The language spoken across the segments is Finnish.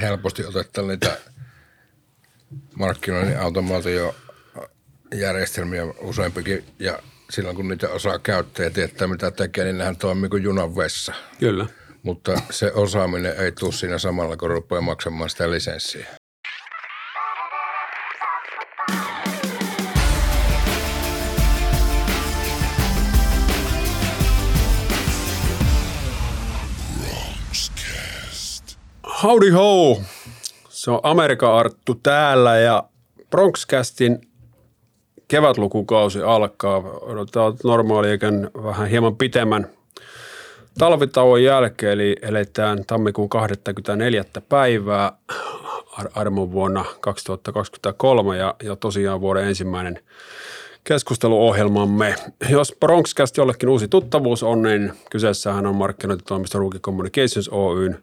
helposti otetaan niitä markkinoinnin automaatiojärjestelmiä useampikin ja silloin kun niitä osaa käyttää ja tietää mitä tekee, niin nehän toimii kuin junan vessa. Kyllä. Mutta se osaaminen ei tule siinä samalla, kun rupeaa maksamaan sitä lisenssiä. Howdy ho! Se on Amerikan Arttu täällä ja Bronxcastin kevätlukukausi alkaa. Odotetaan normaaliiken vähän hieman pitemmän talvitauon jälkeen, eli eletään tammikuun 24. päivää armon vuonna 2023 ja, ja tosiaan vuoden ensimmäinen keskusteluohjelmamme. Jos Bronxcast jollekin uusi tuttavuus on, niin kyseessähän on markkinointitoimisto Ruki Communications Oyn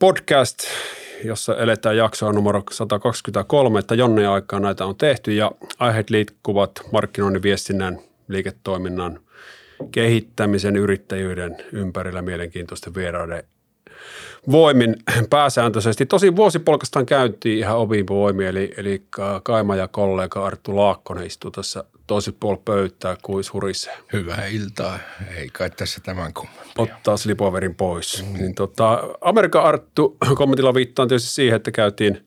podcast, jossa eletään jaksoa numero 123, että jonne aikaa näitä on tehty ja aiheet liikkuvat markkinoinnin, viestinnän, liiketoiminnan, kehittämisen, yrittäjyyden ympärillä mielenkiintoisten vieraiden voimin pääsääntöisesti. Tosi vuosipolkastaan käyntiin ihan omiin voimiin, eli, eli Kaima ja kollega Arttu Laakkonen istuu tässä tosi puolella pöytää kuin hurisee. Hyvää iltaa. Ei kai tässä tämän kummempia. Ottaa slipoverin pois. Mm. Niin tota, Amerikan Arttu kommentilla viittaan tietysti siihen, että käytiin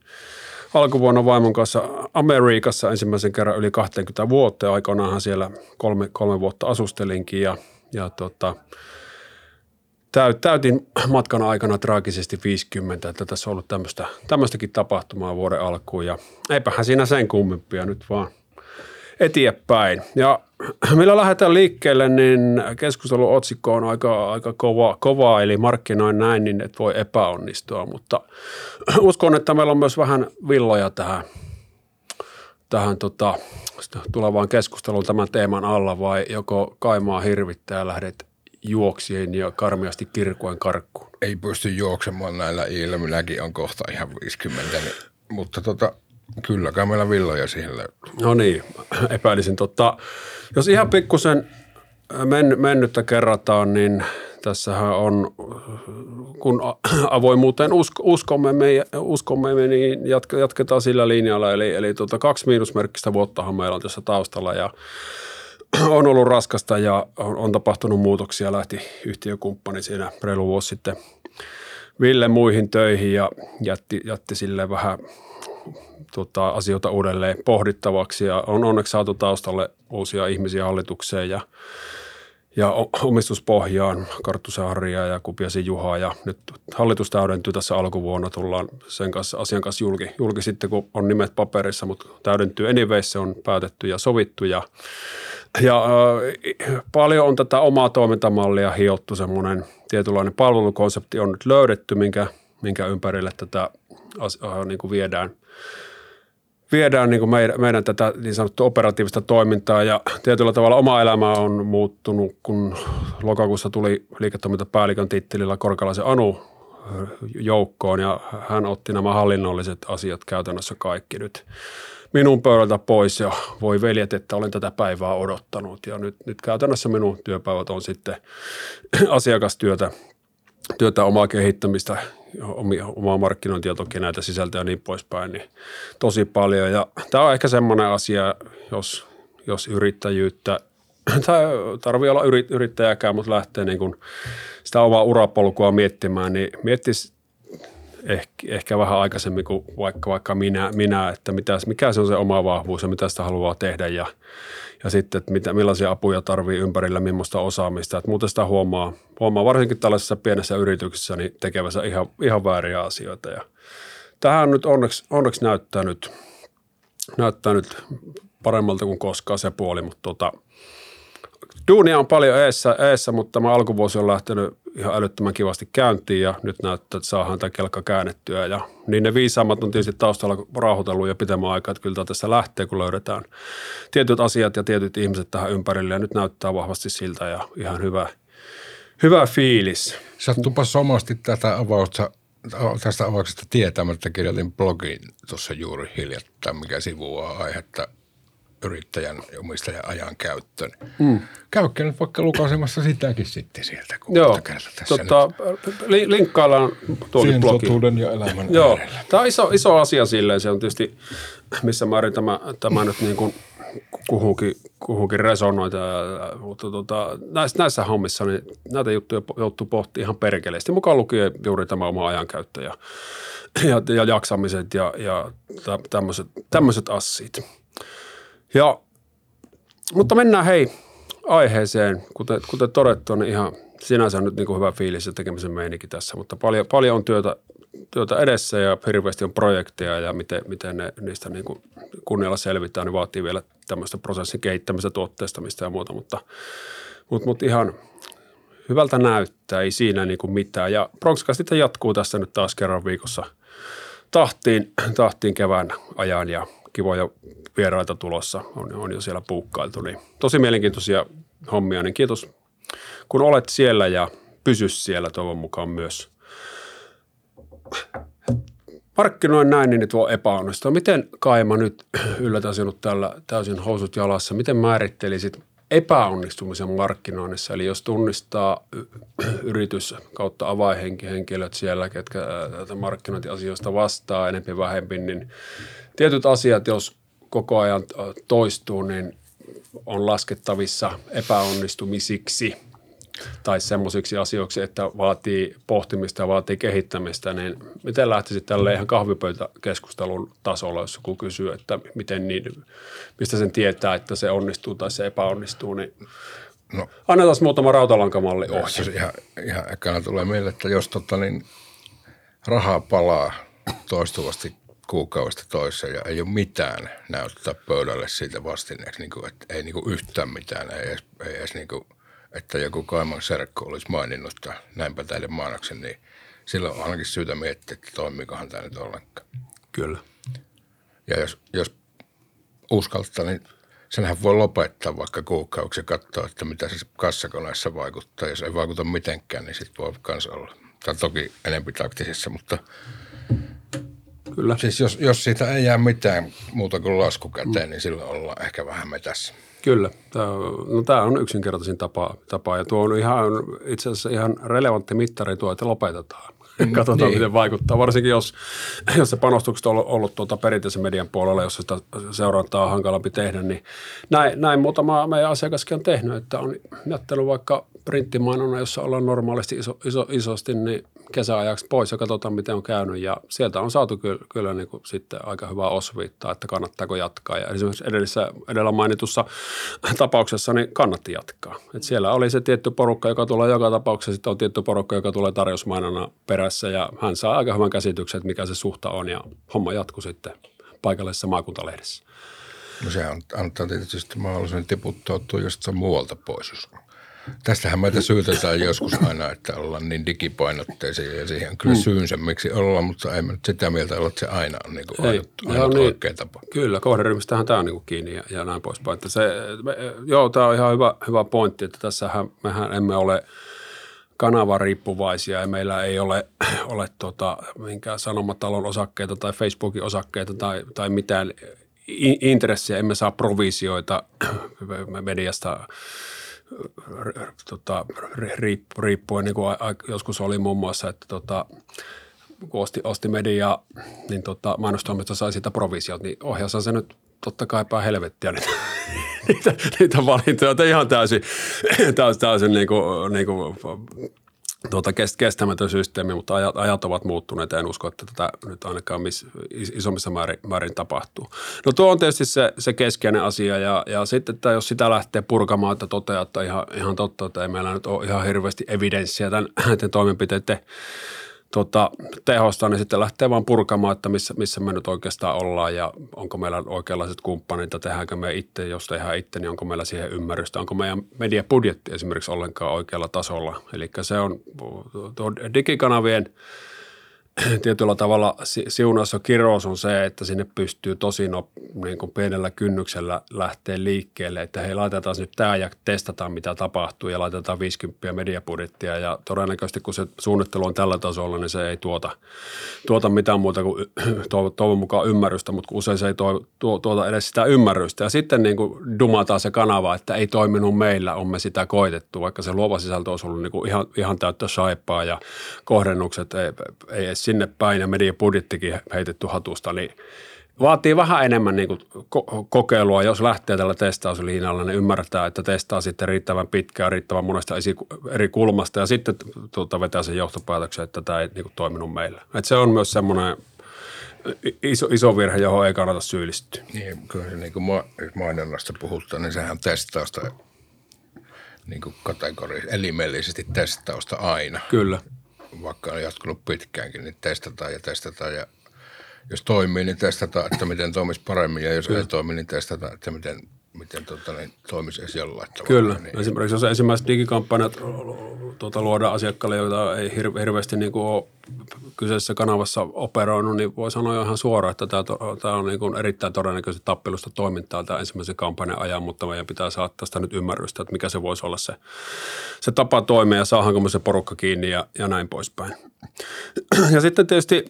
alkuvuonna vaimon kanssa Amerikassa ensimmäisen kerran yli 20 vuotta. Ja aikoinaanhan siellä kolme, kolme vuotta asustelinkin ja, ja tota, täytin matkan aikana traagisesti 50, että tässä on ollut tämmöistä, tämmöistäkin tapahtumaa vuoden alkuun ja eipähän siinä sen kummempia nyt vaan – eteenpäin. Ja millä lähdetään liikkeelle, niin keskustelun otsikko on aika, aika kova, kova, eli markkinoin näin, niin et voi epäonnistua, mutta uskon, että meillä on myös vähän villoja tähän, tähän tota, tulevaan keskusteluun tämän teeman alla, vai joko kaimaa hirvittää lähdet juoksien ja karmiasti kirkoen karkkuun? Ei pysty juoksemaan näillä ilminäkin on kohta ihan 50, niin, mutta tota, Kyllä, kai meillä villoja siihen No niin, epäilisin. Totta, jos ihan pikkusen men, mennyttä kerrataan, niin tässähän on, kun avoimuuteen usko, uskomme, me, uskomme me, niin jatketaan sillä linjalla. Eli, eli tuota, kaksi miinusmerkkistä vuottahan meillä on tässä taustalla ja on ollut raskasta ja on, on tapahtunut muutoksia. Lähti yhtiökumppani siinä reilu vuosi sitten Ville muihin töihin ja jätti, jätti sille vähän tota, asioita uudelleen pohdittavaksi. Ja on onneksi saatu taustalle uusia ihmisiä hallitukseen ja, ja omistuspohjaan Karttusen Harria ja Kupiasin Juhaa ja nyt hallitus täydentyy tässä alkuvuonna, tullaan sen kanssa, asian kanssa julki, julki sitten, kun on nimet paperissa, mutta täydentyy anyways, se on päätetty ja sovittu. Ja, ja äh, paljon on tätä omaa toimintamallia hiottu, semmoinen tietynlainen palvelukonsepti on nyt löydetty, minkä, minkä ympärille tätä äh, niin kuin viedään – viedään niin kuin meidän, meidän tätä niin sanottua operatiivista toimintaa ja tietyllä tavalla oma elämä on muuttunut, kun lokakuussa tuli liiketoimintapäällikön tittelillä Korkalaisen Anu joukkoon ja hän otti nämä hallinnolliset asiat käytännössä kaikki nyt minun pöydältä pois ja voi veljet, että olen tätä päivää odottanut. Ja nyt, nyt käytännössä minun työpäivät on sitten asiakastyötä työtä omaa kehittämistä omaa markkinointia toki näitä sisältöjä ja niin poispäin, niin tosi paljon. Ja tämä on ehkä semmoinen asia, jos, jos yrittäjyyttä, tai tarvii olla yrit, yrittäjäkään, mutta lähtee niin kuin sitä omaa urapolkua miettimään, niin miettisi ehkä, ehkä vähän aikaisemmin kuin vaikka, vaikka minä, minä että mitä, mikä se on se oma vahvuus ja mitä sitä haluaa tehdä ja ja sitten, että mitä, millaisia apuja tarvii ympärillä, millaista osaamista. Että muuten sitä huomaa, huomaa varsinkin tällaisessa pienessä yrityksessä niin tekevänsä ihan, ihan vääriä asioita. Ja tähän nyt onneksi, onneksi näyttää, nyt, näyttää nyt paremmalta kuin koskaan se puoli, mutta tota, duunia on paljon eessä, eessä, mutta tämä alkuvuosi on lähtenyt ihan älyttömän kivasti käyntiin ja nyt näyttää, että saadaan tämä kelkka käännettyä. Ja niin ne viisaammat on tietysti taustalla rauhoitellut jo pitemmän aikaa, että kyllä tässä lähtee, kun löydetään tietyt asiat ja tietyt ihmiset tähän ympärille ja nyt näyttää vahvasti siltä ja ihan hyvä, hyvä fiilis. Sattupa somasti tätä avausta tästä avauksesta tietämättä kirjoitin blogin tuossa juuri hiljattain, mikä sivuaa aihetta yrittäjän ja omistajan ajan käyttö. Mm. Käykää nyt vaikka lukaisemassa sitäkin sitten sieltä. Kun Joo, tässä tota, li, linkkaillaan tuolle blogiin. ja elämän Joo, tämä on iso, iso asia silleen, se on tietysti missä määrin tämä, tämä nyt niin kuin kuhunkin, kuhunkin resonoita, mutta tota, näissä, näissä hommissa niin näitä juttuja joutuu pohtimaan ihan perkeleesti, mukaan lukien juuri tämä oma ajankäyttö ja, ja, ja jaksamiset ja, ja tämmöiset, tämmöiset assit. Ja, mutta mennään hei aiheeseen, kuten, kuten todettu, niin ihan sinänsä nyt niin kuin hyvä fiilis ja tekemisen meininki tässä, mutta paljon, paljon on työtä, työtä edessä ja hirveästi on projekteja ja miten, miten ne, niistä niin kuin kunnialla selvitään, niin vaatii vielä tämmöistä prosessin kehittämistä, tuotteistamista ja muuta, mutta, mutta, mutta ihan hyvältä näyttää, ei siinä niin kuin mitään. Ja Bronxcast jatkuu tässä nyt taas kerran viikossa tahtiin, tahtiin kevään ajan ja kivoja vieraita tulossa on, on jo siellä puukkailtu. Niin tosi mielenkiintoisia hommia, niin kiitos kun olet siellä ja pysy siellä toivon mukaan myös. Markkinoin näin, niin tuo epäonnistuu. Miten Kaima nyt yllätä sinut tällä täysin housut jalassa? Miten määrittelisit epäonnistumisen markkinoinnissa? Eli jos tunnistaa yritys kautta avaihenkilöt siellä, ketkä markkinointiasioista vastaa enempi vähempi, niin tietyt asiat, jos koko ajan toistuu, niin on laskettavissa epäonnistumisiksi tai semmoisiksi asioiksi, että vaatii pohtimista ja vaatii kehittämistä, niin miten lähtisit tälle ihan kahvipöytäkeskustelun tasolla, jos joku kysyy, että miten niin, mistä sen tietää, että se onnistuu tai se epäonnistuu, niin no, annetaan muutama rautalankamalli ohje. Ihan, ihan ekana tulee mieleen, että jos tota, niin, rahaa palaa toistuvasti kuukaudesta toiseen ja ei ole mitään näyttää pöydälle siitä vastineeksi, niin kuin, että ei niin kuin yhtään mitään, ei edes, ei edes niin kuin, että joku Kaiman serkku olisi maininnut, että näinpä teille mainoksen, niin silloin on ainakin syytä miettiä, että toimiikohan tämä nyt ollenkaan. Kyllä. Ja jos, jos uskaltaa, niin senhän voi lopettaa vaikka kuukausi ja katsoa, että mitä se kassakoneessa vaikuttaa. Jos ei vaikuta mitenkään, niin sitten voi myös olla. Tai toki enempi taktisissa, mutta – Kyllä. Siis jos, jos siitä ei jää mitään muuta kuin lasku käteen, mm. niin silloin ollaan ehkä vähän metässä. Kyllä. Tämä on, no, tämä on yksinkertaisin tapa, tapa ja tuo on ihan, itse asiassa ihan relevantti mittari tuo, että lopetetaan. Mm, Katsotaan, niin. miten vaikuttaa. Varsinkin jos, jos se panostukset on ollut, ollut tuota perinteisen median puolella, jos sitä seurantaa on hankalampi tehdä, niin näin, näin muutama meidän asiakaskin on tehnyt, että on jättänyt vaikka printtimainona, jossa ollaan normaalisti iso, iso, isosti, niin kesäajaksi pois ja katsotaan, miten on käynyt. Ja sieltä on saatu kyllä, kyllä niin kuin sitten aika hyvää osviittaa, että kannattaako jatkaa. Ja esimerkiksi edellisessä, edellä mainitussa tapauksessa niin kannatti jatkaa. Et siellä oli se tietty porukka, joka tulee joka tapauksessa, sitten on tietty porukka, joka tulee tarjousmainona perässä ja hän saa aika hyvän käsityksen, että mikä se suhta on ja homma jatkuu sitten paikallisessa maakuntalehdessä. No se antaa tietysti mahdollisuuden tiputtautua jostain muualta pois, jos Tästähän meitä syytetään joskus aina, että ollaan niin digipainotteisia ja siihen on kyllä mm. syynsä, miksi ollaan, mutta ei me nyt sitä mieltä olla, että se aina on niin kuin ainut, ainut niin, oikea tapa. Kyllä, kohderyhmistähän tämä on niin kuin kiinni ja, ja näin poispäin. Että se, me, joo, tämä on ihan hyvä, hyvä pointti, että tässähän mehän emme ole kanavariippuvaisia ja meillä ei ole, ole tota, minkään sanomatalon osakkeita tai Facebookin osakkeita tai, tai mitään intressiä, emme saa provisioita mediasta – tota, riippuen, niin kuin joskus oli muun muassa, että tota, kun osti, osti media, niin tota, mainostoimisto sai siitä provisiot, niin ohjassa se nyt totta kai pää helvettiä niitä, niitä, niitä valintoja. Että ihan täysin, täysin, täysin niin kuin, niin kuin tuota, kestämätön systeemi, mutta ajat, ajat ovat muuttuneet ja en usko, että tätä nyt ainakaan miss, isommissa määrin, määrin tapahtuu. No tuo on tietysti se, se keskeinen asia ja, ja sitten, että jos sitä lähtee purkamaan, että toteaa, että ihan, ihan totta, että ei meillä nyt ole ihan hirveästi evidenssiä tämän, näiden toimenpiteiden tota, tehosta, niin sitten lähtee vaan purkamaan, että missä, missä me nyt oikeastaan ollaan ja onko meillä oikeanlaiset kumppanit, tehdäänkö me itse, jos tehdään itse, niin onko meillä siihen ymmärrystä, onko meidän mediabudjetti esimerkiksi ollenkaan oikealla tasolla. Eli se on tuo digikanavien tietyllä tavalla siunassa kirous on se, että sinne pystyy tosi no, niin kuin pienellä kynnyksellä lähteä liikkeelle, että hei laitetaan nyt tämä ja testataan mitä tapahtuu ja laitetaan 50 mediapudjettia ja todennäköisesti kun se suunnittelu on tällä tasolla, niin se ei tuota, tuota mitään muuta kuin toivon mukaan ymmärrystä, mutta usein se ei tuo, tuota edes sitä ymmärrystä. Ja sitten niin kuin dumataan se kanava, että ei toiminut meillä, on me sitä koitettu, vaikka se luova sisältö olisi ollut niin kuin ihan, ihan täyttä saippaa ja kohdennukset ei, ei edes sinne päin ja mediapudjettikin heitetty hatusta, niin vaatii vähän enemmän niin kuin ko- kokeilua. Jos lähtee tällä testauslinjalla, niin ymmärtää, että testaa sitten riittävän pitkään, riittävän monesta eri kulmasta ja sitten tuota, vetää sen johtopäätöksen, että tämä ei niin kuin, toiminut meillä. Et se on myös semmoinen iso, iso virhe, johon ei kannata syyllistyä. Niin, kyllä se niin kuin ma- mainonnasta puhutaan, niin sehän testausta niin kuin kategori, elimellisesti testausta aina. Kyllä vaikka on jatkunut pitkäänkin, niin testataan ja testataan ja jos toimii, niin testataan, että miten toimisi paremmin ja jos Kyllä. ei toimi, niin testataan, että miten, miten tota, niin, toimisi edes jollain tavalla. Kyllä. Niin. Esimerkiksi jos ensimmäiset digikampanjat tuota, luodaan asiakkaalle, joita ei hir- hirveästi niin kuin ole kyseisessä kanavassa operoinut, niin voi sanoa ihan suoraan, että tämä, tämä on niin kuin erittäin todennäköisesti tappelusta toimintaa tämä ensimmäisen kampanjan ajan, mutta meidän pitää saada tästä nyt ymmärrystä, että mikä se voisi olla se, se tapa toimia ja saadaanko me se porukka kiinni ja, ja näin poispäin. Ja sitten tietysti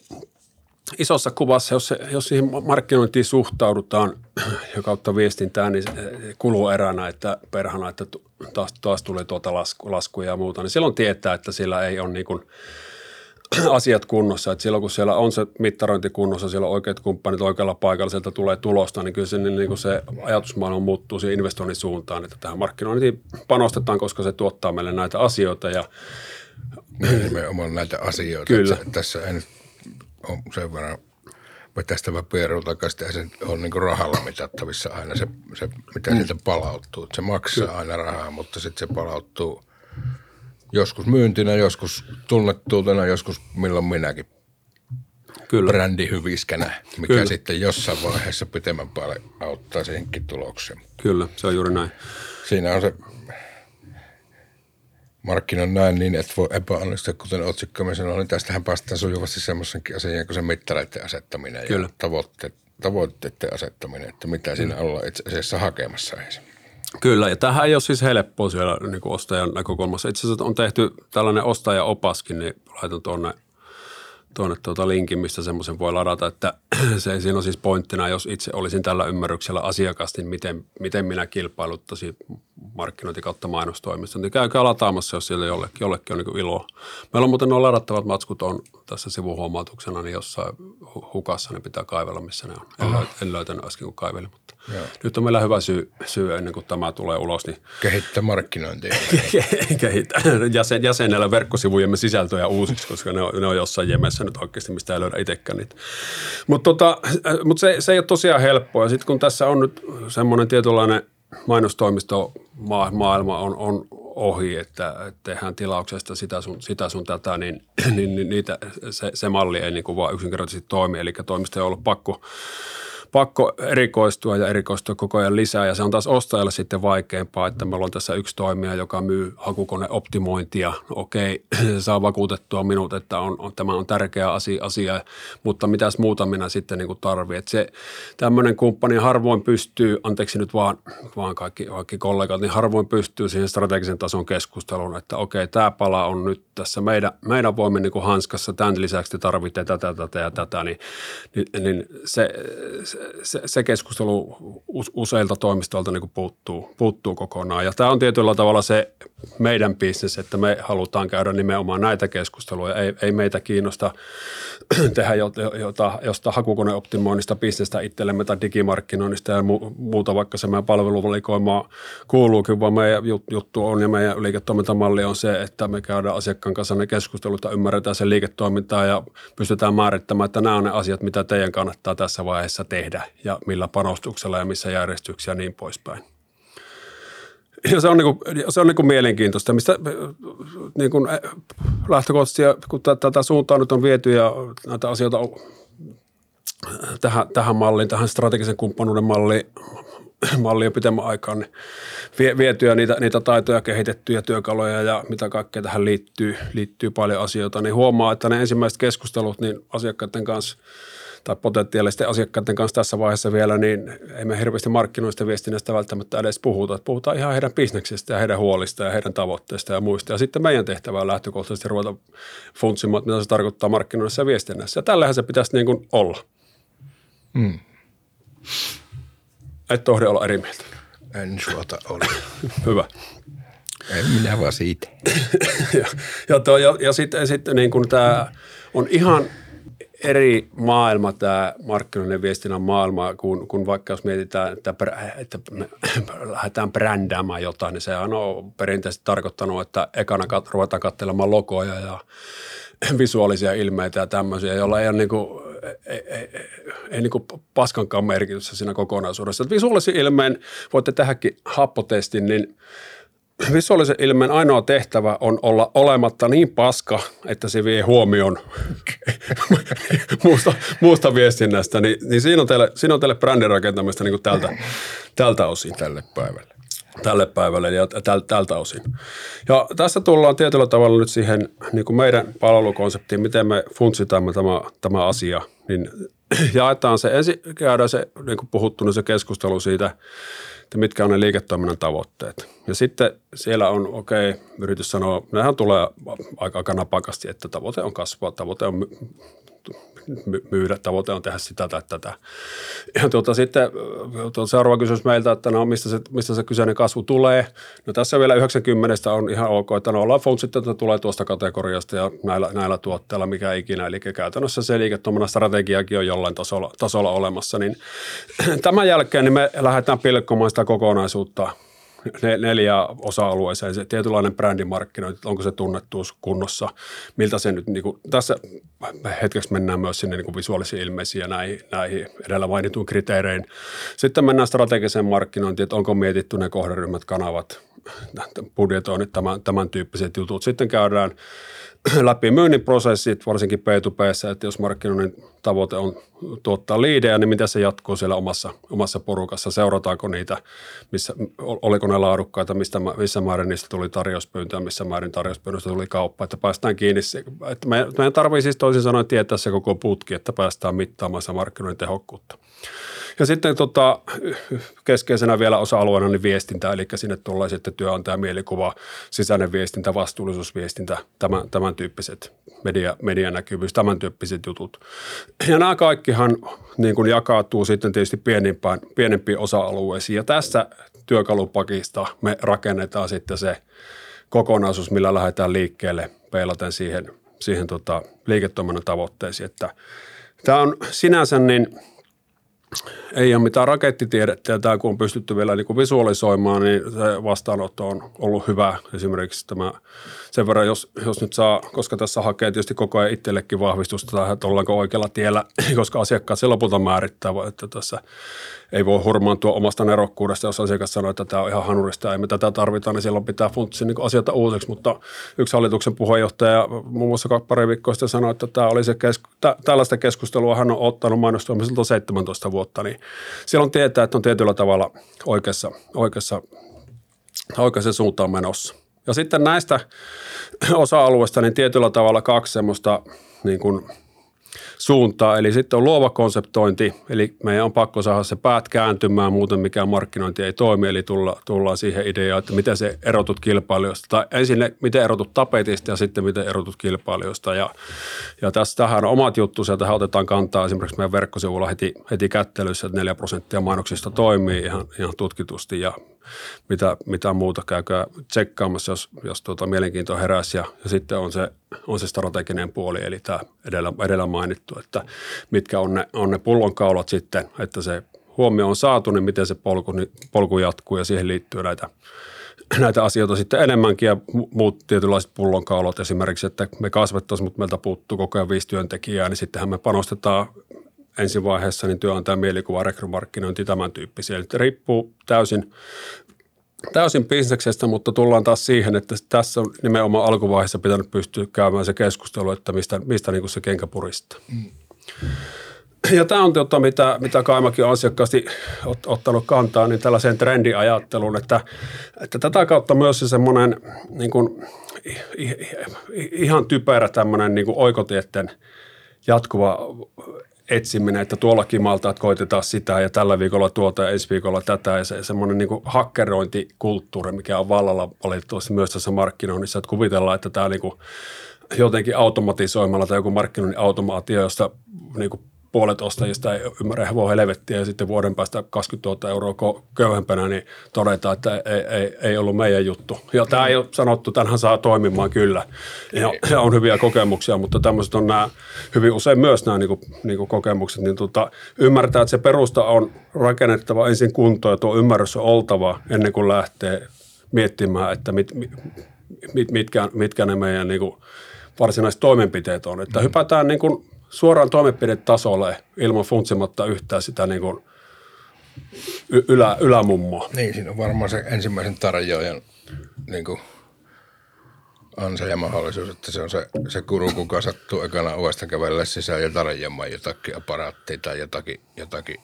isossa kuvassa, jos, jos siihen markkinointiin suhtaudutaan ja kautta viestintään, niin kuluu eränä, että perhana, että taas, taas tulee tuota lasku, laskuja ja muuta, niin silloin tietää, että sillä ei ole niin kuin asiat kunnossa. Että silloin kun siellä on se mittarointi kunnossa, siellä on oikeat kumppanit oikealla paikalla, sieltä tulee tulosta, niin kyllä se, niin kuin se ajatusmaailma muuttuu siihen investoinnin suuntaan, että tähän markkinointiin panostetaan, koska se tuottaa meille näitä asioita ja Nimenomaan näitä asioita. Kyllä. Tässä ei nyt on sen verran vetästävä pieru takaisin, se on niin rahalla mitattavissa aina se, se mitä mm. sieltä palautuu. Se maksaa Kyllä. aina rahaa, mutta sitten se palautuu joskus myyntinä, joskus tunnettuutena, joskus milloin minäkin Kyllä. brändihyviskänä, mikä Kyllä. sitten jossain vaiheessa pitemmän päälle auttaa siihenkin tulokseen. Kyllä, se on juuri näin. Siinä on se markkinan näin niin, että voi epäonnistua, kuten otsikko sanoi, niin tästähän päästään sujuvasti semmoisenkin asian kuin se mittareiden asettaminen Kyllä. ja tavoitteet, tavoitteiden asettaminen, että mitä siinä ollaan itse asiassa hakemassa ensin. Kyllä, ja tähän ei ole siis helppoa siellä niin kuin ostajan näkökulmassa. Itse asiassa on tehty tällainen ostajaopaskin, niin laitan tuonne tuonne tuota linkin, mistä semmoisen voi ladata, että se, siinä on siis pointtina, jos itse olisin tällä ymmärryksellä asiakas, niin miten, miten minä kilpailuttaisin markkinointi kautta mainostoimista. Niin käykää lataamassa, jos siellä jollekin, jollekin on niin iloa. Meillä on muuten nuo ladattavat matskut on tässä sivuhuomautuksena, niin jossain hukassa ne pitää kaivella, missä ne on. En, en löytänyt äsken, kun kaivelin, mutta Joo. nyt on meillä hyvä syy, syy ennen kuin tämä tulee ulos. Niin Kehittää markkinointia. Kehittää jäsen, jäsenellä verkkosivujemme sisältöjä uusiksi, koska ne on, ne on jossain jemessä nyt oikeasti, mistä ei löydä itsekään niitä. Mutta tota, mut se, se ei ole tosiaan helppoa. Sitten kun tässä on nyt semmoinen tietynlainen mainostoimisto maailma on, on ohi, että, tehdään tilauksesta sitä sun, sitä sun tätä, niin, niin, niin niitä, se, se malli ei niin kuin vaan yksinkertaisesti toimi. Eli toimisto on ollut pakko pakko erikoistua ja erikoistua koko ajan lisää ja se on taas ostajalle sitten vaikeampaa, että meillä on tässä yksi toimija, joka myy hakukoneoptimointia. Okei, se saa vakuutettua minut, että on, on, tämä on tärkeä asia, asia mutta mitäs muuta minä sitten niin tarvitsen. Että se tämmöinen kumppani harvoin pystyy, anteeksi nyt vaan, vaan kaikki, kaikki kollegat, niin harvoin pystyy siihen strategisen tason keskusteluun, että okei, tämä pala on nyt tässä meidän, meidän voimme niin hanskassa, tämän lisäksi te tarvitsette tätä, tätä ja tätä, niin, niin, niin se, se se, se keskustelu useilta toimistoilta niin puuttuu, puuttuu kokonaan. Ja tämä on tietyllä tavalla se meidän bisnes, että me halutaan käydä nimenomaan näitä keskusteluja. Ei, ei meitä kiinnosta tehdä jota, josta hakukoneoptimoinnista bisnestä itsellemme tai digimarkkinoinnista ja muuta, vaikka se meidän palveluvalikoima kuuluukin, vaan meidän juttu on ja meidän liiketoimintamalli on se, että me käydään asiakkaan kanssa ne keskustelut ja ymmärretään sen liiketoimintaa ja pystytään määrittämään, että nämä on ne asiat, mitä teidän kannattaa tässä vaiheessa tehdä ja millä panostuksella ja missä järjestyksiä ja niin poispäin. Ja se on, niin kuin, se on niin kuin mielenkiintoista, mistä niin kuin lähtökohtaisesti, kun tätä suuntaa nyt on viety ja näitä asioita on tähän, tähän malliin, tähän strategisen kumppanuuden malliin mallia pitemmän aikaa, niin vie, vietyä niitä, niitä taitoja, kehitettyjä työkaluja ja mitä kaikkea tähän liittyy, liittyy paljon asioita, niin huomaa, että ne ensimmäiset keskustelut niin asiakkaiden kanssa – tai potentiaalisten asiakkaiden kanssa tässä vaiheessa vielä, niin ei me hirveästi markkinoista viestinnästä välttämättä edes puhuta. Että puhutaan ihan heidän bisneksestä ja heidän huolista ja heidän tavoitteista ja muista. Ja sitten meidän tehtävä on lähtökohtaisesti ruveta funtsimaan, että mitä se tarkoittaa markkinoissa ja viestinnässä. Ja tällähän se pitäisi niin kuin olla. Mm. Et tohdi olla eri mieltä. En suota ole. Hyvä. En minä vaan siitä. ja, ja, ja, ja sitten, sitten niin kuin tämä on ihan – eri maailma tämä markkinoiden viestinnän maailma, kun, kun vaikka jos mietitään, että, että me lähdetään brändäämään jotain, niin sehän on perinteisesti tarkoittanut, että ekana kat, ruvetaan katselemaan logoja ja visuaalisia ilmeitä ja tämmöisiä, joilla ei ole niin kuin, ei, ei, ei, ei niin kuin paskankaan merkitystä siinä kokonaisuudessa. Visuaalisen ilmeen voitte tehdäkin happotestin, niin – visuaalisen ilmeen ainoa tehtävä on olla olematta niin paska, että se vie huomioon muusta, muusta viestinnästä. Niin, niin siinä, on teille, siinä on teille brändin rakentamista niin kuin tältä, tältä osin. Tälle päivälle. Tälle päivälle ja täl, tältä osin. Ja tässä tullaan tietyllä tavalla nyt siihen niin kuin meidän palvelukonseptiin, miten me funtsitaan tämä, tämä asia. Niin jaetaan se, ensin käydään se, niin kuin puhuttu, niin se keskustelu siitä, että mitkä on ne liiketoiminnan tavoitteet. Ja sitten siellä on, okei, okay, yritys sanoo, nehän tulee aika, aika napakasti, että tavoite on kasvaa, tavoite on myydä, tavoite on tehdä sitä tai tätä. Ja tuota, sitten tuota, seuraava kysymys meiltä, että no, mistä, se, mistä se kyseinen kasvu tulee. No tässä vielä 90 on ihan ok, että no ollaan funtsit, että tulee tuosta kategoriasta ja näillä, näillä tuotteilla mikä ikinä. Eli käytännössä se liiketoiminnan strategiakin on jollain tasolla, tasolla olemassa. Niin tämän jälkeen niin me lähdetään pilkkomaan sitä kokonaisuutta – neljä osa-alueeseen, se tietynlainen brändimarkkinointi, onko se tunnettuus kunnossa, miltä se nyt, niin kuin, tässä hetkeksi mennään myös sinne niin kuin visuaalisiin ilmeisiin ja näihin, näihin edellä mainituin kriteerein. Sitten mennään strategiseen markkinointiin, että onko mietitty ne kohderyhmät, kanavat, budjetoinnit, tämän, tämän tyyppiset jutut. Sitten käydään läpi myynnin prosessit, varsinkin P2P, että jos markkinoinnin tavoite on tuottaa liidejä, niin miten se jatkuu siellä omassa, omassa porukassa, seurataanko niitä, missä, oliko ne laadukkaita, mistä, missä määrin niistä tuli tarjouspyyntöä, missä määrin tarjouspyynnöstä tuli kauppa, että päästään kiinni. Että meidän tarvitsee siis toisin sanoen tietää se koko putki, että päästään mittaamaan se markkinoinnin tehokkuutta. Ja sitten tota, keskeisenä vielä osa-alueena niin viestintä, eli sinne tulee sitten työnantaja, mielikuva, sisäinen viestintä, vastuullisuusviestintä, tämän, tämän tyyppiset media, medianäkyvyys, tämän tyyppiset jutut. Ja nämä kaikkihan niin kuin jakautuu sitten tietysti pienimpään, pienempiin osa-alueisiin. Ja tässä työkalupakista me rakennetaan sitten se kokonaisuus, millä lähdetään liikkeelle peilaten siihen, siihen tota, liiketoiminnan tavoitteisiin. Että tämä on sinänsä niin – ei ole mitään rakettitiedettä ja tämä kun on pystytty vielä niin kuin visualisoimaan, niin se vastaanotto on ollut hyvä. Esimerkiksi tämä sen verran, jos, jos nyt saa, koska tässä hakee tietysti koko ajan itsellekin vahvistusta, että ollaanko oikealla tiellä, koska asiakkaat se lopulta määrittää, että tässä ei voi hurmaantua omasta nerokkuudesta, jos asiakas sanoo, että tämä on ihan hanurista ja me tätä tarvitaan, niin silloin pitää funtsia niin asioita uusiksi, mutta yksi hallituksen puheenjohtaja muun muassa pari viikkoa sitten sanoi, että tämä oli se kesku, tä, tällaista keskustelua hän on ottanut mainostoimiselta 17 vuotta, niin silloin tietää, että on tietyllä tavalla oikeassa, oikeassa, oikeassa suuntaan menossa. Ja sitten näistä osa-alueista niin tietyllä tavalla kaksi semmoista niin kuin suuntaa. Eli sitten on luova konseptointi, eli meidän on pakko saada se päät kääntymään, muuten mikään markkinointi ei toimi, eli tulla, tullaan siihen ideaan, että miten se erotut kilpailijoista, tai ensin ne, miten erotut tapetista ja sitten miten erotut kilpailijoista. Ja, ja tässä tähän on omat juttu, ja tähän otetaan kantaa esimerkiksi meidän verkkosivulla heti, heti kättelyssä, että 4 prosenttia mainoksista toimii ihan, ihan tutkitusti ja mitä, mitä muuta käykää tsekkaamassa, jos, jos tuota mielenkiinto heräsi. Ja, ja sitten on se, on se strateginen puoli, eli tämä edellä, edellä mainittu, että mitkä on ne, on ne pullonkaulat sitten, että se huomio on saatu, niin miten se polku, niin polku jatkuu ja siihen liittyy näitä näitä asioita sitten enemmänkin ja muut tietynlaiset pullonkaulat esimerkiksi, että me kasvettaisiin, mutta meiltä puuttuu koko ajan viisi työntekijää, niin sittenhän me panostetaan ensi vaiheessa niin työnantajan mielikuva, rekrymarkkinointi, tämän tyyppisiä. Eli riippuu täysin, täysin bisneksestä, mutta tullaan taas siihen, että tässä on nimenomaan alkuvaiheessa pitänyt pystyä käymään se keskustelu, että mistä, mistä niin kuin se kenkä puristaa. Mm. ja tämä on tota, mitä, mitä Kaimakin on asiakkaasti ot, ottanut kantaa, niin tällaiseen trendiajatteluun, että, että tätä kautta myös se semmoinen niin kuin, ihan typerä tämmöinen niin kuin oikotietten jatkuva etsiminen, että tuollakin malta, että koitetaan sitä ja tällä viikolla tuota ja ensi viikolla tätä ja se, semmoinen niin hakkerointikulttuuri, mikä on vallalla valitettavasti myös tässä markkinoinnissa, että kuvitellaan, että tämä niin kuin jotenkin automatisoimalla tai joku markkinoinnin automaatio, josta niin kuin puolet ostajista ei ymmärrä hevon helvettiä ja sitten vuoden päästä 20 000 euroa köyhempänä, niin todetaan, että ei, ei, ei ollut meidän juttu. Ja tämä ei ole sanottu, tämähän saa toimimaan kyllä. Ja, ja on hyviä kokemuksia, mutta tämmöiset on nämä hyvin usein myös nämä niin kuin, niin kuin kokemukset, niin tota, ymmärtää, että se perusta on rakennettava ensin kuntoon ja tuo ymmärrys on oltava ennen kuin lähtee miettimään, että mit, mit, mitkä, mitkä ne meidän niin kuin varsinaiset toimenpiteet on. Että mm. hypätään niin kuin suoraan toimenpidetasolle ilman funtsimatta yhtään sitä niin kuin ylä, ylämummoa. Niin, siinä on varmaan se ensimmäisen tarjoajan niin kuin ansa ja mahdollisuus, että se on se, se kuru, kuka sattuu ekana ovesta kävellä sisään ja tarjoamaan jotakin aparaattia tai jotakin, jotakin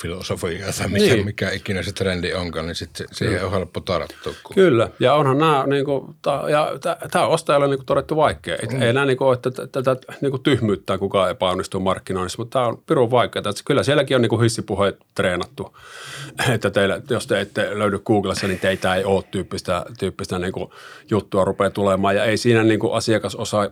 filosofiaa tai mikä, niin. mikä ikinä se trendi onkaan, niin sitten siihen on helppo tarttua. Kun... Kyllä, ja onhan nämä, niin kuin, ja tämä on ostajalle niin kuin todettu vaikea. Mm. Ei nämä niin kuin, että tätä niin kuin tyhmyyttää kukaan epäonnistuu markkinoinnissa, mutta tämä on pirun vaikeaa. Että kyllä sielläkin on niin kuin hissipuheet treenattu, että teillä, jos te ette löydy Googlessa, niin teitä ei ole tyyppistä, tyyppistä niin kuin juttua rupeaa tulemaan, ja ei siinä niin kuin asiakas osaa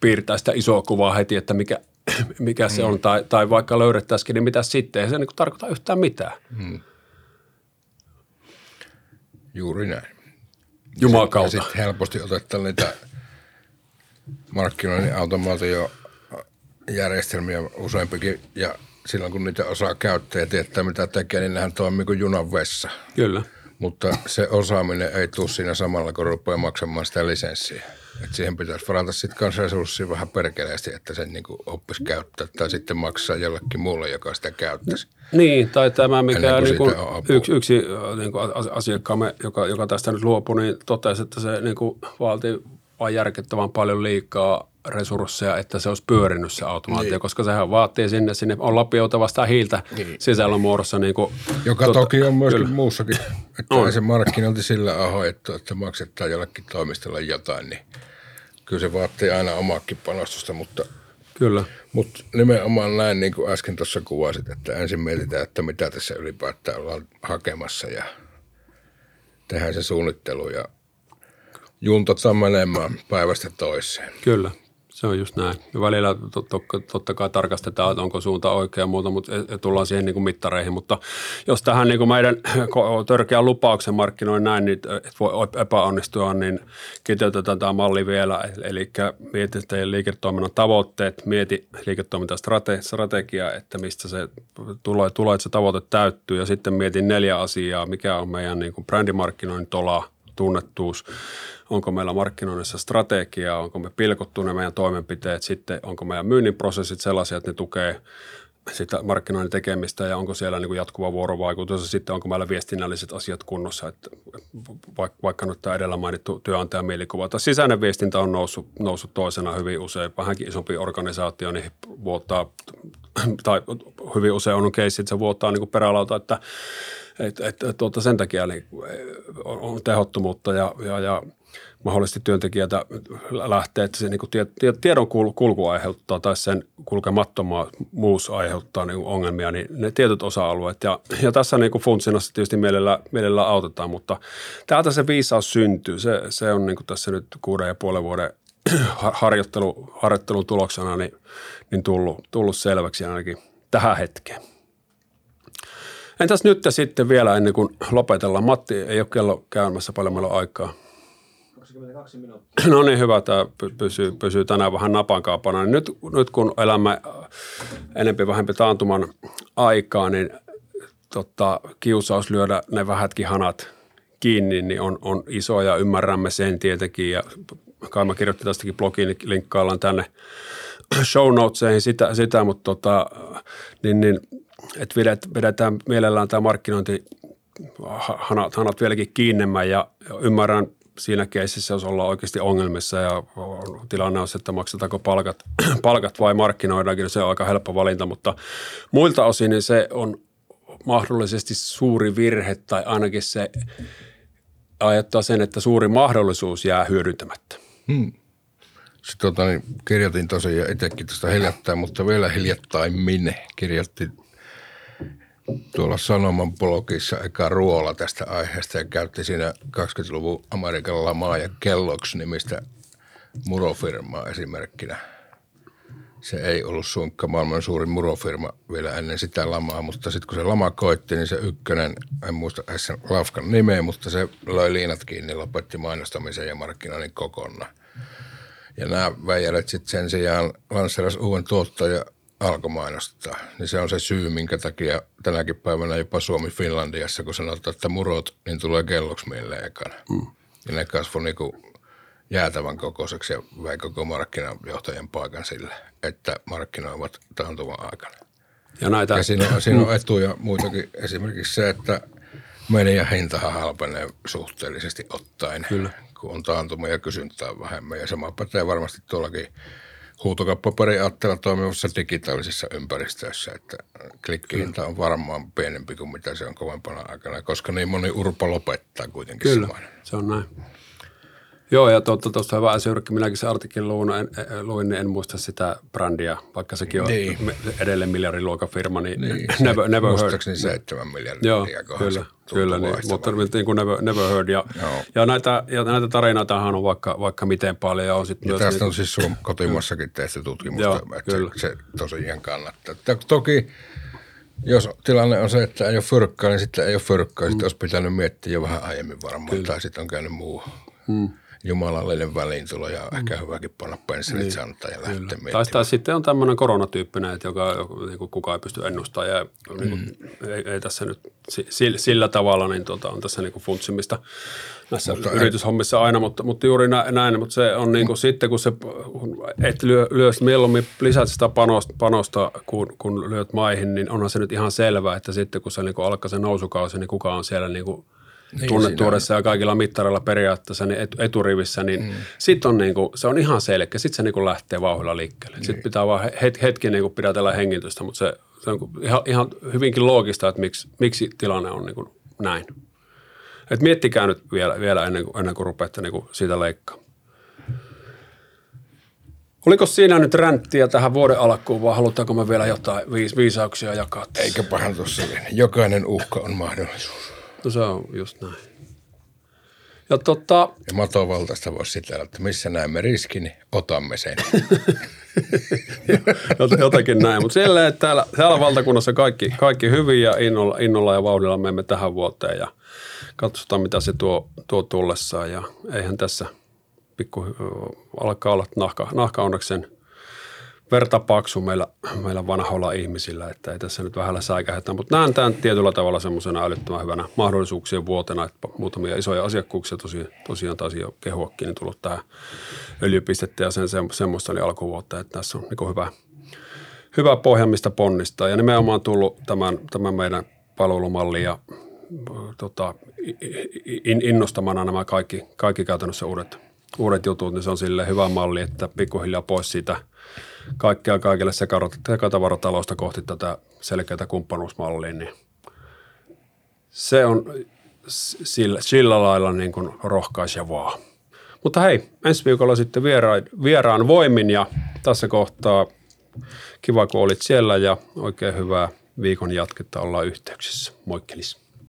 piirtää sitä isoa kuvaa heti, että mikä, mikä se on, tai, tai vaikka löydettäisikin, niin mitä sitten? Ei se niin tarkoita yhtään mitään. Hmm. Juuri näin. Jumakauta. Ja sitten helposti otetaan niitä markkinoinnin automaatiojärjestelmiä useampikin, ja silloin kun niitä osaa käyttää ja tietää mitä tekee, niin nehän toimii kuin junan vessa. Kyllä. Mutta se osaaminen ei tule siinä samalla, kun rupeaa maksamaan sitä lisenssiä. Et siihen pitäisi varata sitten kanssa resurssia vähän perkeleesti, että sen niin oppisi käyttää tai sitten maksaa jollekin muulle, joka sitä käyttäisi. Niin, tai tämä mikä niin kuin yksi, yksi niin kuin asiakkaamme, joka, joka tästä nyt luopui, niin totesi, että se niin kuin vaatii vain järkettävän paljon liikaa resursseja, että se olisi pyörinyt se automaatio, niin. koska sehän vaatii sinne, sinne on lapioitava sitä hiiltä niin. sisällön muodossa. Niin kuin, Joka tuota, toki on myöskin kyllä. muussakin, että on. se markkinointi sillä ahoittu, että maksetaan jollekin toimistolle jotain, niin kyllä se vaatii aina omaakin panostusta, mutta Kyllä. Mutta nimenomaan näin, niin kuin äsken tuossa kuvasit, että ensin mietitään, että mitä tässä ylipäätään ollaan hakemassa ja tehdään se suunnittelu ja juntataan menemään päivästä toiseen. Kyllä. Se on just näin. Välillä to, to, totta kai tarkastetaan, että onko suunta oikea ja muuta, mutta tullaan siihen niin kuin mittareihin. Mutta jos tähän niin kuin meidän törkeän lupauksen markkinoin näin, niin voi epäonnistua, niin kiteytetään tämä malli vielä. Eli mieti teidän liiketoiminnan tavoitteet, mieti liiketoimintastrategia, että mistä se tulee, tulee, että se tavoite täyttyy ja sitten mieti neljä asiaa, mikä on meidän niin kuin brändimarkkinoinnin tola, tunnettuus, onko meillä markkinoinnissa strategiaa, onko me pilkottu ne meidän toimenpiteet, sitten onko meidän myynnin prosessit sellaisia, että ne tukee sitä markkinoinnin tekemistä ja onko siellä niin kuin jatkuva vuorovaikutus ja sitten onko meillä viestinnälliset asiat kunnossa, että vaikka nyt tämä edellä mainittu työnantajan mielikuva. Tai sisäinen viestintä on noussut, noussut toisena hyvin usein, vähänkin isompi organisaatio, niin vuottaa, tai hyvin usein on keissi, että se vuottaa niin perälauta, että et, et, et, tuota, sen takia niin on tehottomuutta ja, ja, ja mahdollisesti työntekijältä lähtee, että se niin kuin tiedon kulku aiheuttaa tai sen kulkemattomuus aiheuttaa niin ongelmia, niin ne tietyt osa-alueet. Ja, ja tässä niin funtsinassa tietysti mielellä, mielellä autetaan, mutta täältä se viisaus syntyy. Se, se on niin tässä nyt kuuden ja puolen vuoden harjoittelu, harjoittelun tuloksena niin, niin tullut, tullut selväksi ainakin tähän hetkeen. Entäs nyt sitten vielä ennen kuin lopetellaan? Matti, ei ole kello käymässä paljon meillä aikaa. 22 minuuttia. No niin, hyvä. Tämä pysyy, pysyy tänään vähän napankaapana. Nyt, nyt kun elämme enempi vähempi taantuman aikaa, niin tota, kiusaus lyödä ne vähätkin hanat kiinni niin on, on iso ja ymmärrämme sen tietenkin. Ja kai mä kirjoitin tästäkin blogiin, niin linkkaillaan tänne show notesiin sitä, sitä mutta tota, niin, niin, että vedetään mielellään tämä markkinointi hanat, hanat vieläkin kiinnemmän ja ymmärrän siinä keississä, jos ollaan oikeasti ongelmissa ja tilanne on se, että maksetaanko palkat, palkat vai markkinoidaankin, niin se on aika helppo valinta, mutta muilta osin niin se on mahdollisesti suuri virhe tai ainakin se aiheuttaa sen, että suuri mahdollisuus jää hyödyntämättä. Hmm. Sitten tota, niin kirjoitin tosiaan itsekin tuosta hiljattain, mutta vielä hiljattain minne kirjoitin tuolla Sanoman blogissa eka Ruola tästä aiheesta ja käytti siinä 20-luvun Amerikan lamaa ja Kellogg's nimistä murofirmaa esimerkkinä. Se ei ollut suinkka maailman suurin murofirma vielä ennen sitä lamaa, mutta sitten kun se lama koitti, niin se ykkönen, en muista sen lafkan nimeä, mutta se löi liinat kiinni, lopetti mainostamisen ja markkinoinnin kokonaan. Ja nämä väijälet sitten sen sijaan lanseerasi uuden tuottajan alkoi mainostaa. Niin se on se syy, minkä takia tänäkin päivänä jopa Suomi Finlandiassa, kun sanotaan, että murot, niin tulee kelloksi meille ekana. Mm. Ja ne kasvoi niin jäätävän kokoiseksi ja vei koko markkinajohtajan paikan sille, että markkinoivat taantuvan aikana. Ja, näitä... ja siinä, on, siinä on etuja muitakin. Esimerkiksi se, että meidän hintahan halpenee suhteellisesti ottaen, Kyllä. Kun on taantuma ja kysyntää vähemmän. Ja sama pätee varmasti tuollakin huutokauppaperiaatteella toimivassa digitaalisessa ympäristössä, että klikkihinta on varmaan pienempi kuin mitä se on kovempana aikana, koska niin moni urpa lopettaa kuitenkin Kyllä, saman. se on näin. Joo, ja tuosta tuosta hyvä esimerkki. Minäkin se artikkelin luin, en, luin, niin en muista sitä brändiä, vaikka sekin on niin. edelleen miljardiluokan firma, niin, niin never, never heard. Muistaakseni seitsemän miljardia. Joo, kyllä, kyllä niin, mutta niin kuin never, never heard. Ja, ja, näitä, ja näitä tarinoitahan on vaikka, vaikka miten paljon. Ja, on sit ja myös tästä niin, on siis sun kotimassakin tehty tutkimusta, joo, että kyllä. se, se tosiaan kannattaa. Toki jos tilanne on se, että ei ole fyrkkaa, niin sitten ei ole fyrkkaa. Sitten mm. olisi pitänyt miettiä jo vähän aiemmin varmaan, Kyllä. tai sitten on käynyt muu. Hmm jumalallinen väliintulo ja mm. ehkä hyväkin panna pensselit niin, santaa ja lähteä miettimään. Tai, tai sitten on tämmöinen koronatyyppinen, että joka, niin kuin kukaan ei pysty ennustamaan ja niin kuin, mm. ei, ei, tässä nyt sillä, sillä tavalla niin tota, on tässä niin kuin funtsimista näissä mutta yrityshommissa aina, mutta, mutta juuri näin, mutta se on niin kuin mm. sitten, kun se, et lyö, lyö mieluummin lisät sitä panosta, panosta kun, kun lyöt maihin, niin onhan se nyt ihan selvää, että sitten kun se niin kuin alkaa se nousukausi, niin kuka on siellä niin kuin – niin, tunnettuudessa ja kaikilla mittareilla periaatteessa niin eturivissä, niin mm. sitten on niin kuin, se on ihan selkeä. Sitten se niin kuin lähtee vauhdilla liikkeelle. Niin. Sitten pitää vaan het, hetki niin kuin pidätellä hengitystä, mutta se, se on ihan, ihan hyvinkin loogista, että miksi, miksi tilanne on niin kuin näin. Et miettikää nyt vielä, vielä ennen, kuin, ennen kuin rupeatte niin kuin siitä leikkaamaan. Oliko siinä nyt ränttiä tähän vuoden alkuun vai halutaanko me vielä jotain viis- viisauksia jakaa? Eikä pahan tuossa Jokainen uhka on mahdollisuus. No se on just näin. Ja, tota, ja matovaltaista voisi sitellä, että missä näemme riskin, niin otamme sen. Jotakin näin, mutta siellä, että täällä, täällä valtakunnassa kaikki, kaikki hyvin ja innolla, innolla ja vauhdilla menemme tähän vuoteen ja katsotaan mitä se tuo, tuo tullessaan ja eihän tässä pikku alkaa olla nahka, nahka onneksi sen – verta paksu meillä, meillä vanhoilla ihmisillä, että ei tässä nyt vähällä säikähetä, mutta näen tämän tietyllä tavalla semmoisena älyttömän hyvänä mahdollisuuksien vuotena, että muutamia isoja asiakkuuksia tosiaan, tosiaan taisi jo kehuakin niin tullut tähän öljypistettä ja sen semmoista niin alkuvuotta, että tässä on niin hyvä, hyvä pohja, mistä ponnistaa. Ja nimenomaan tullut tämän, tämän meidän palvelumalli ja tota, innostamana nämä kaikki, kaikki käytännössä uudet, uudet jutut, niin se on sille hyvä malli, että pikkuhiljaa pois siitä – kaikkea kaikille sekatavaratalosta kohti tätä selkeää kumppanuusmallia, niin se on sillä, sillä lailla niin kuin rohkaisevaa. Mutta hei, ensi viikolla sitten vieraan, vieraan voimin ja tässä kohtaa kiva kun olit siellä ja oikein hyvää viikon jatketta ollaan yhteyksissä. Moikkelis.